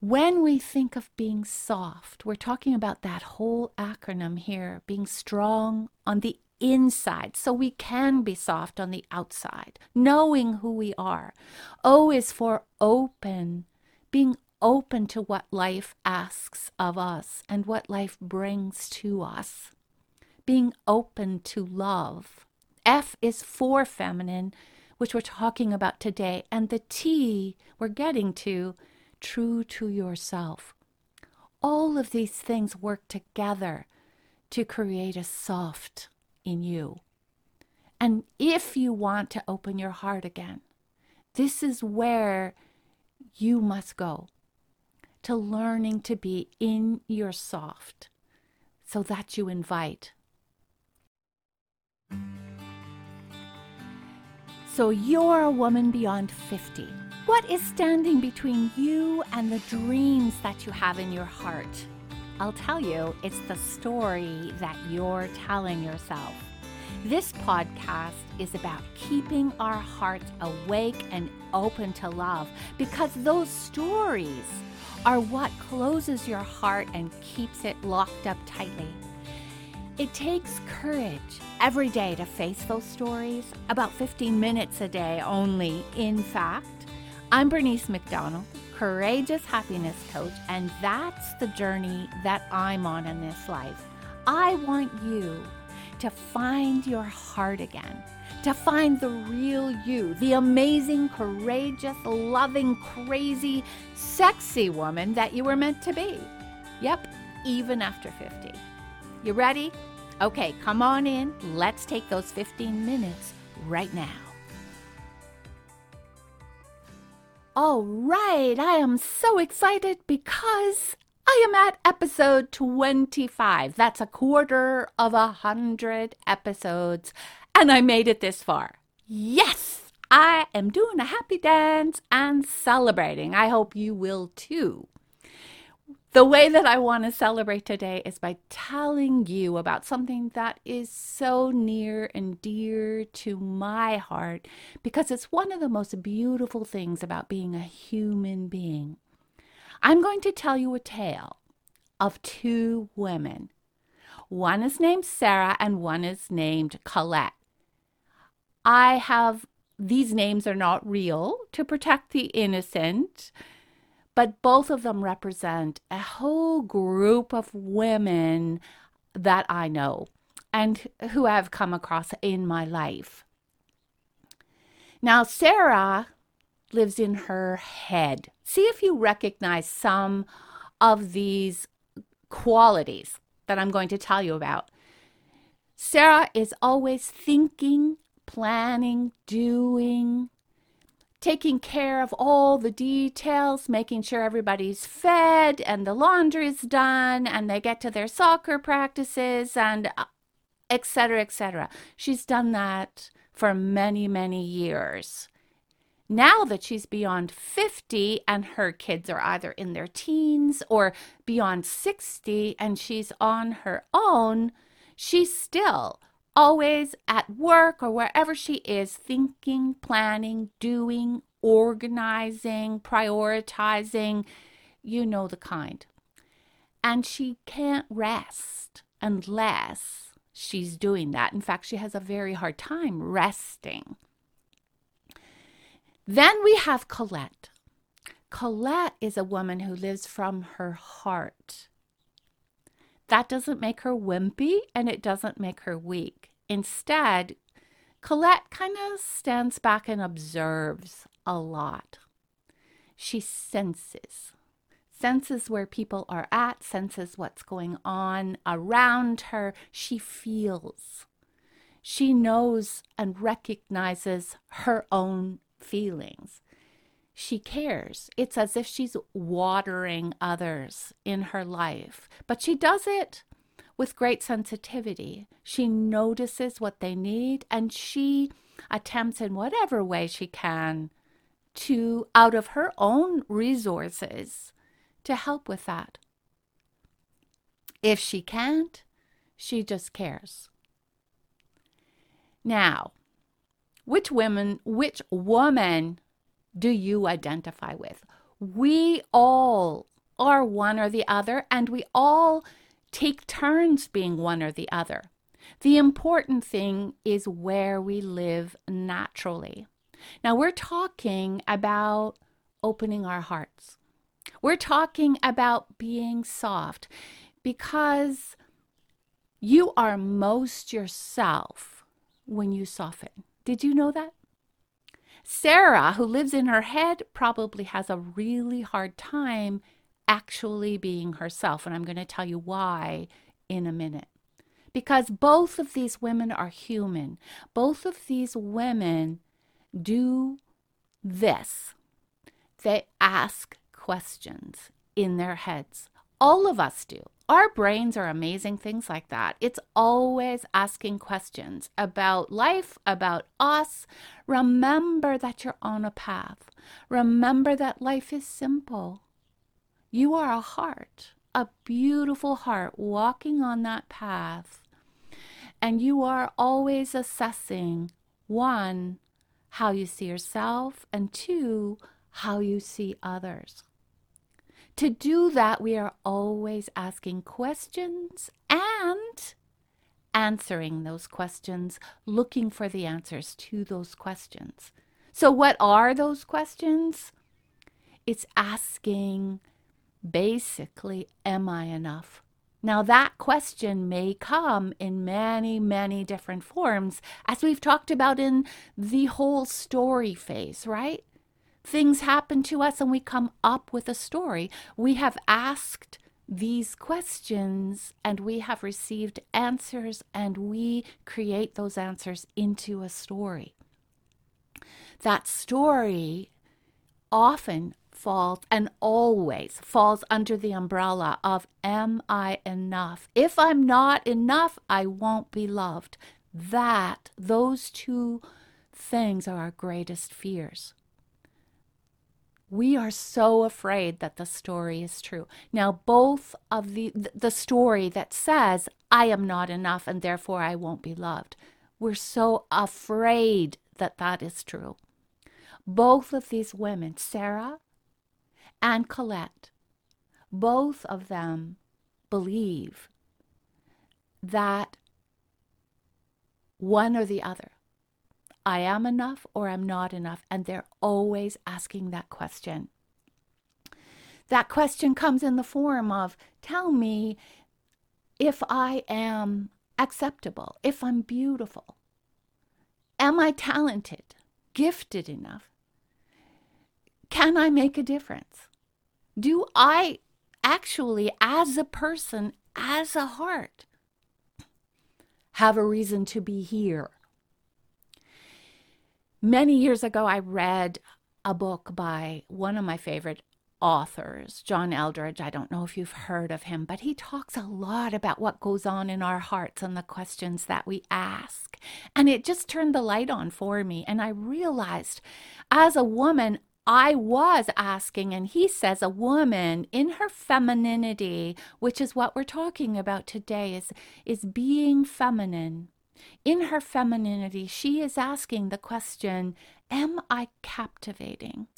When we think of being soft, we're talking about that whole acronym here being strong on the inside so we can be soft on the outside, knowing who we are. O is for open, being open to what life asks of us and what life brings to us, being open to love. F is for feminine, which we're talking about today, and the T we're getting to true to yourself. All of these things work together to create a soft in you. And if you want to open your heart again, this is where you must go to learning to be in your soft so that you invite. So you're a woman beyond 50. What is standing between you and the dreams that you have in your heart? I'll tell you, it's the story that you're telling yourself. This podcast is about keeping our hearts awake and open to love because those stories are what closes your heart and keeps it locked up tightly. It takes courage every day to face those stories, about 15 minutes a day only, in fact. I'm Bernice McDonald courageous happiness coach, and that's the journey that I'm on in this life. I want you to find your heart again, to find the real you, the amazing, courageous, loving, crazy, sexy woman that you were meant to be. Yep, even after 50. You ready? Okay, come on in. Let's take those 15 minutes right now. All right, I am so excited because I am at episode 25. That's a quarter of a hundred episodes, and I made it this far. Yes, I am doing a happy dance and celebrating. I hope you will too. The way that I want to celebrate today is by telling you about something that is so near and dear to my heart because it's one of the most beautiful things about being a human being. I'm going to tell you a tale of two women. One is named Sarah and one is named Colette. I have these names are not real to protect the innocent but both of them represent a whole group of women that I know and who I've come across in my life. Now, Sarah lives in her head. See if you recognize some of these qualities that I'm going to tell you about. Sarah is always thinking, planning, doing, taking care of all the details, making sure everybody's fed and the laundry's done and they get to their soccer practices and etc. Uh, etc. She's done that for many, many years. Now that she's beyond 50 and her kids are either in their teens or beyond 60 and she's on her own, she's still always at work or wherever she is, thinking, planning, doing, organizing, prioritizing, you know the kind. And she can't rest unless she's doing that. In fact, she has a very hard time resting. Then we have Colette. Colette is a woman who lives from her heart. That doesn't make her wimpy and it doesn't make her weak. Instead, Colette kind of stands back and observes a lot. She senses, senses where people are at, senses what's going on around her. She feels. She knows and recognizes her own feelings she cares. It's as if she's watering others in her life, but she does it with great sensitivity. She notices what they need and she attempts in whatever way she can to, out of her own resources, to help with that. If she can't, she just cares. Now, which women, which woman do you identify with? We all are one or the other, and we all take turns being one or the other. The important thing is where we live naturally. Now, we're talking about opening our hearts. We're talking about being soft because you are most yourself when you soften. Did you know that? Sarah, who lives in her head, probably has a really hard time actually being herself. And I'm going to tell you why in a minute. Because both of these women are human. Both of these women do this they ask questions in their heads. All of us do. Our brains are amazing things like that. It's always asking questions about life, about us. Remember that you're on a path. Remember that life is simple. You are a heart, a beautiful heart walking on that path. And you are always assessing one, how you see yourself, and two, how you see others. To do that, we are always asking questions and answering those questions, looking for the answers to those questions. So, what are those questions? It's asking basically, Am I enough? Now, that question may come in many, many different forms, as we've talked about in the whole story phase, right? Things happen to us and we come up with a story. We have asked these questions and we have received answers and we create those answers into a story. That story often falls and always falls under the umbrella of Am I enough? If I'm not enough, I won't be loved. That, those two things are our greatest fears. We are so afraid that the story is true. Now, both of the the story that says I am not enough and therefore I won't be loved. We're so afraid that that is true. Both of these women, Sarah and Colette, both of them believe that one or the other I am enough or I'm not enough. And they're always asking that question. That question comes in the form of tell me if I am acceptable, if I'm beautiful. Am I talented, gifted enough? Can I make a difference? Do I actually, as a person, as a heart, have a reason to be here? Many years ago, I read a book by one of my favorite authors, John Eldredge. I don't know if you've heard of him, but he talks a lot about what goes on in our hearts and the questions that we ask. And it just turned the light on for me. And I realized as a woman, I was asking, and he says a woman in her femininity, which is what we're talking about today, is, is being feminine. In her femininity, she is asking the question Am I captivating?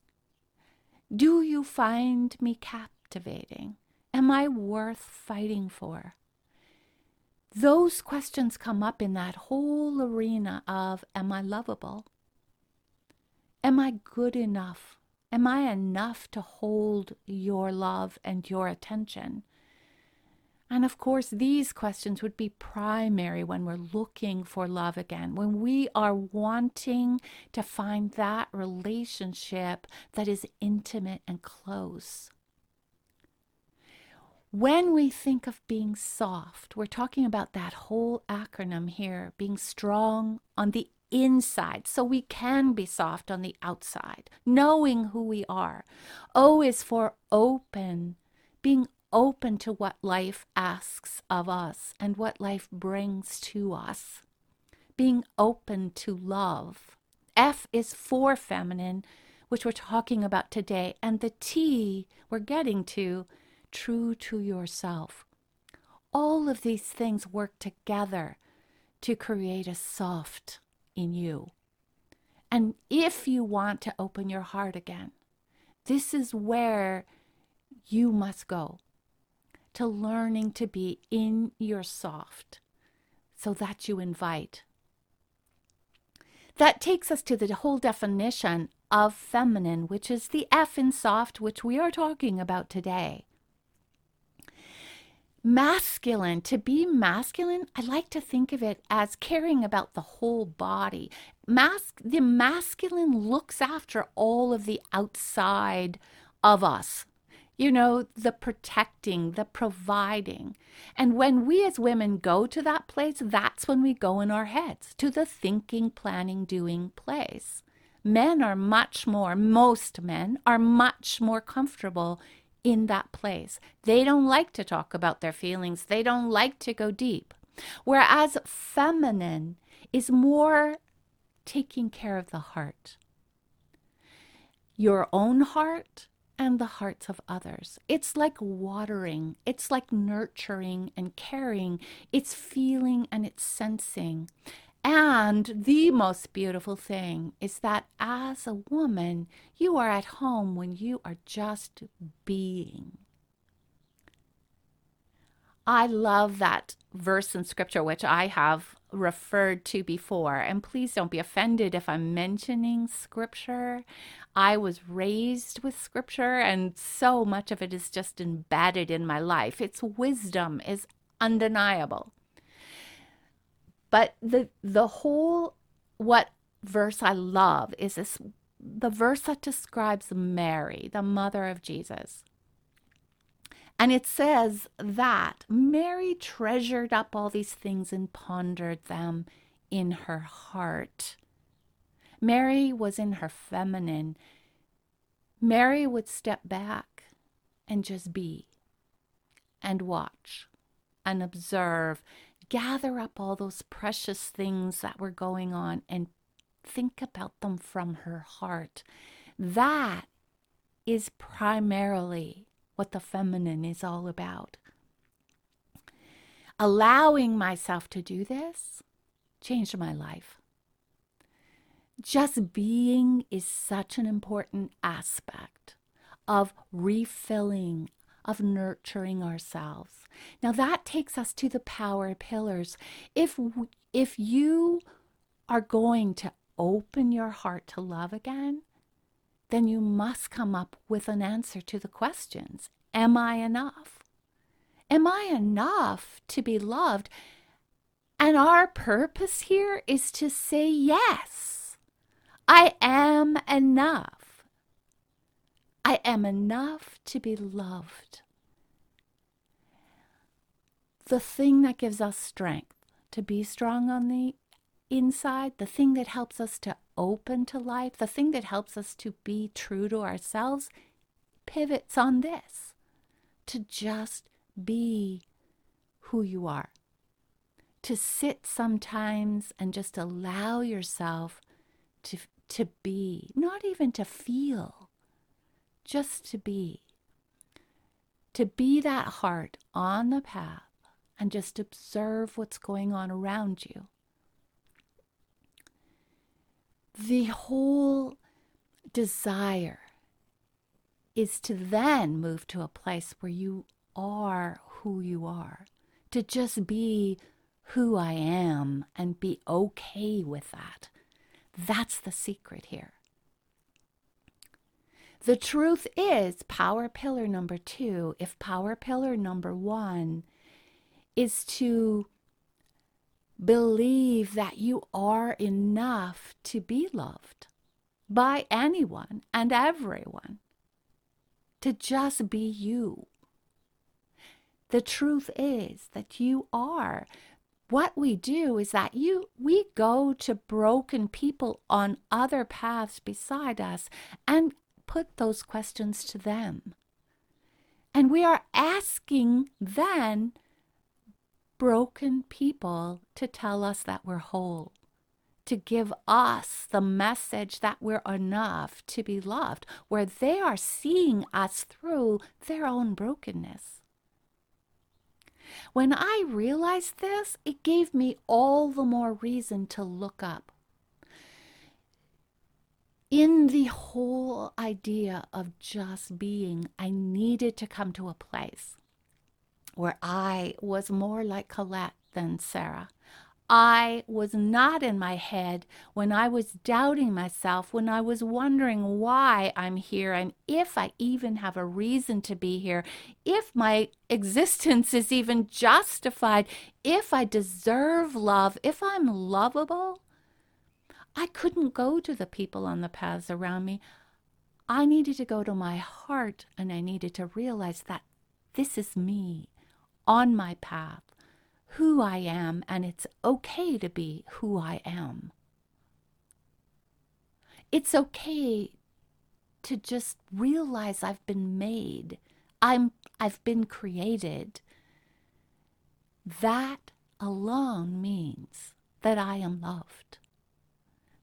Do you find me captivating? Am I worth fighting for? Those questions come up in that whole arena of Am I lovable? Am I good enough? Am I enough to hold your love and your attention? And of course, these questions would be primary when we're looking for love again, when we are wanting to find that relationship that is intimate and close. When we think of being soft, we're talking about that whole acronym here being strong on the inside so we can be soft on the outside, knowing who we are. O is for open, being open to what life asks of us and what life brings to us. Being open to love. F is for feminine, which we're talking about today. And the T we're getting to, true to yourself. All of these things work together to create a soft in you. And if you want to open your heart again, This is where you must go to learning to be in your soft so that you invite. That takes us to the whole definition of feminine, which is the F in soft, which we are talking about today. Masculine, to be masculine, I like to think of it as caring about the whole body. Mas- the masculine looks after all of the outside of us, you know, the protecting, the providing. And when we as women go to that place, that's when we go in our heads to the thinking, planning, doing place. Men are much more, most men are much more comfortable in that place. They don't like to talk about their feelings, they don't like to go deep. Whereas feminine is more taking care of the heart, your own heart and the hearts of others. It's like watering, it's like nurturing and caring, it's feeling and it's sensing. And the most beautiful thing is that as a woman, you are at home when you are just being. I love that verse in scripture, which I have referred to before. And please don't be offended if I'm mentioning scripture. I was raised with scripture, and so much of it is just embedded in my life. Its wisdom is undeniable. But the the whole what verse I love is this the verse that describes Mary, the mother of Jesus. And it says that Mary treasured up all these things and pondered them in her heart. Mary was in her feminine. Mary would step back and just be and watch and observe, gather up all those precious things that were going on and think about them from her heart. That is primarily what the feminine is all about. Allowing myself to do this changed my life. Just being is such an important aspect of refilling, of nurturing ourselves. Now that takes us to the power pillars. If if you are going to open your heart to love again, then you must come up with an answer to the questions Am I enough? Am I enough to be loved? And our purpose here is to say, Yes, I am enough. I am enough to be loved. The thing that gives us strength to be strong on the inside, the thing that helps us to open to life, the thing that helps us to be true to ourselves, pivots on this to just be who you are. To sit sometimes and just allow yourself to, to be, not even to feel, just to be. To be that heart on the path and just observe what's going on around you the whole desire is to then move to a place where you are who you are, to just be who I am and be okay with that. That's the secret here. The truth is, power pillar number two, if power pillar number one is to Believe that you are enough to be loved by anyone and everyone. To just be you. The truth is that you are. What we do is that you we go to broken people on other paths beside us and put those questions to them. And we are asking then broken people to tell us that we're whole, to give us the message that we're enough to be loved, where they are seeing us through their own brokenness. When I realized this, it gave me all the more reason to look up. in the whole idea of just being, I needed to come to a place where I was more like Colette than Sarah. I was not in my head when I was doubting myself, when I was wondering why I'm here and if I even have a reason to be here, if my existence is even justified, if I deserve love, if I'm lovable. I couldn't go to the people on the paths around me. I needed to go to my heart and I needed to realize that this is me on my path who I am, and it's okay to be who I am. It's okay to just realize I've been made. I'm I've been created. That alone means that I am loved.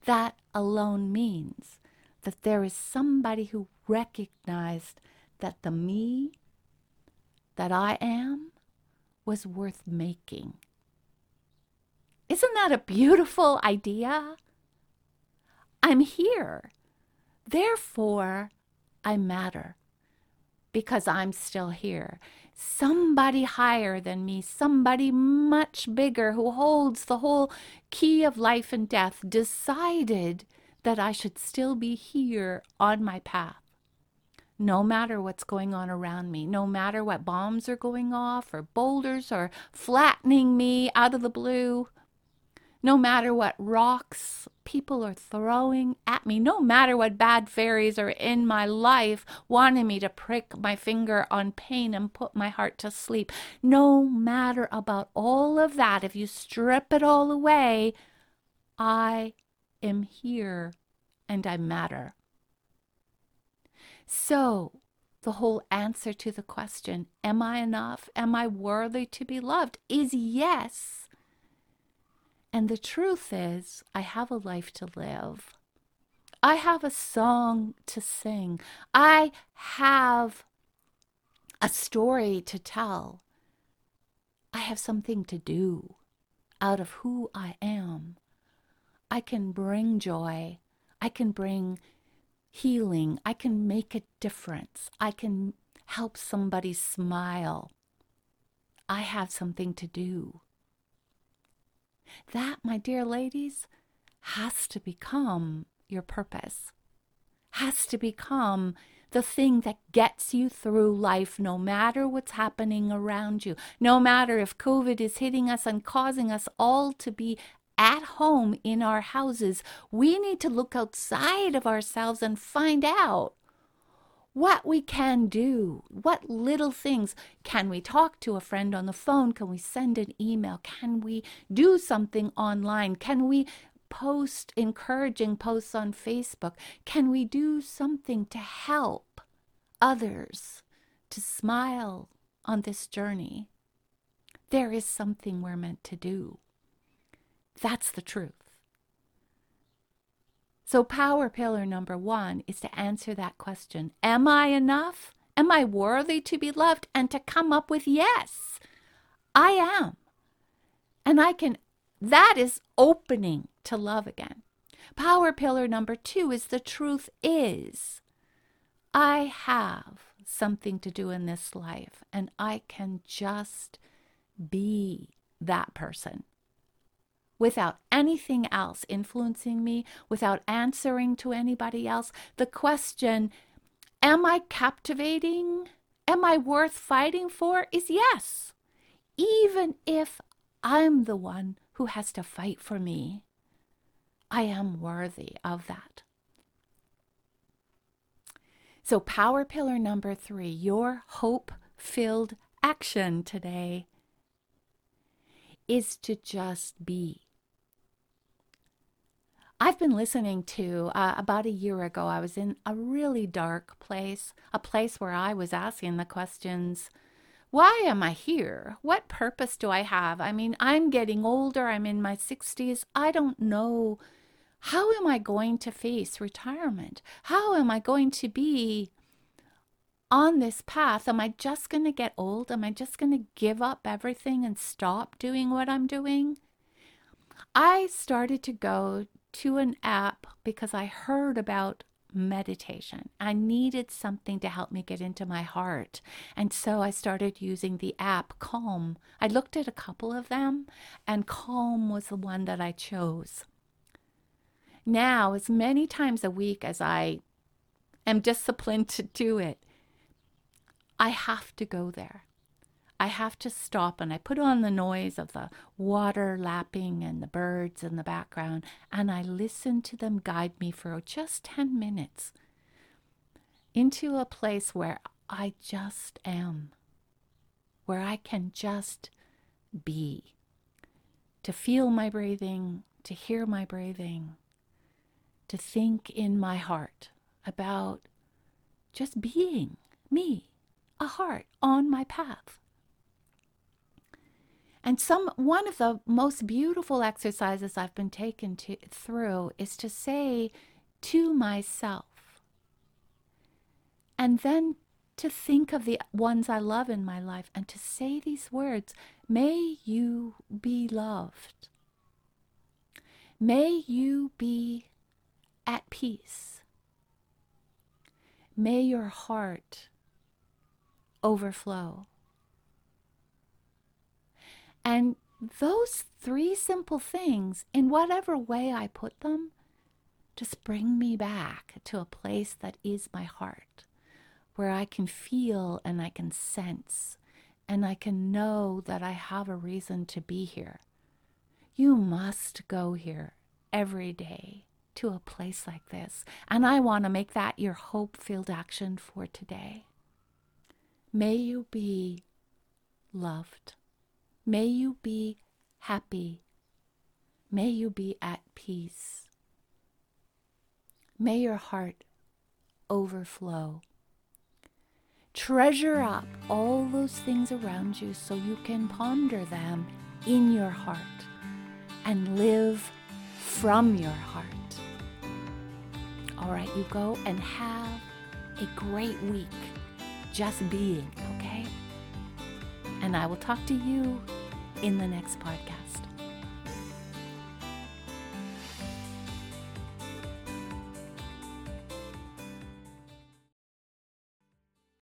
That alone means that there is somebody who recognized that the me that I am was worth making. Isn't that a beautiful idea? I'm here. Therefore, I matter because I'm still here. Somebody higher than me, somebody much bigger who holds the whole key of life and death, decided that I should still be here on my path no matter what's going on around me, no matter what bombs are going off or boulders are flattening me out of the blue, no matter what rocks people are throwing at me, no matter what bad fairies are in my life wanting me to prick my finger on pain and put my heart to sleep, no matter about all of that, if you strip it all away, I am here and I matter. So, the whole answer to the question, Am I enough? Am I worthy to be loved? is yes. And the truth is, I have a life to live. I have a song to sing. I have a story to tell. I have something to do out of who I am. I can bring joy. I can bring healing. I can make a difference. I can help somebody smile. I have something to do. That, my dear ladies, has to become your purpose, has to become the thing that gets you through life no matter what's happening around you, no matter if COVID is hitting us and causing us all to be at home in our houses, we need to look outside of ourselves and find out what we can do. What little things can we talk to a friend on the phone? Can we send an email? Can we do something online? Can we post encouraging posts on Facebook? Can we do something to help others to smile on this journey? There is something we're meant to do. That's the truth. So, power pillar number one is to answer that question Am I enough? Am I worthy to be loved? And to come up with yes, I am. And I can, that is opening to love again. Power pillar number two is the truth is I have something to do in this life and I can just be that person without anything else influencing me, without answering to anybody else. The question, Am I captivating? Am I worth fighting for? is yes, even if I'm the one who has to fight for me. I am worthy of that. So, power pillar number three, your hope filled action today is to just be. I've been listening to uh, about a year ago. I was in a really dark place, a place where I was asking the questions why am I here? What purpose do I have? I mean, I'm getting older, I'm in my 60s. I don't know. How am I going to face retirement? How am I going to be on this path? Am I just going to get old? Am I just going to give up everything and stop doing what I'm doing? I started to go to an app because I heard about meditation. I needed something to help me get into my heart. And so I started using the app Calm. I looked at a couple of them, and Calm was the one that I chose. Now, as many times a week as I am disciplined to do it, I have to go there. I have to stop and I put on the noise of the water lapping and the birds in the background and I listen to them guide me for just 10 minutes into a place where I just am, where I can just be, to feel my breathing, to hear my breathing, to think in my heart about just being me, a heart on my path. And some one of the most beautiful exercises I've been taken to, through is to say to myself, and then to think of the ones I love in my life and to say these words May you be loved. May you be at peace. May your heart overflow. And those three simple things, in whatever way I put them, just bring me back to a place that is my heart, where I can feel and I can sense and I can know that I have a reason to be here. You must go here every day to a place like this. And I want to make that your hope filled action for today. May you be loved. May you be happy. May you be at peace. May your heart overflow. Treasure up all those things around you so you can ponder them in your heart and live from your heart. All right, you go and have a great week just being? And I will talk to you in the next podcast.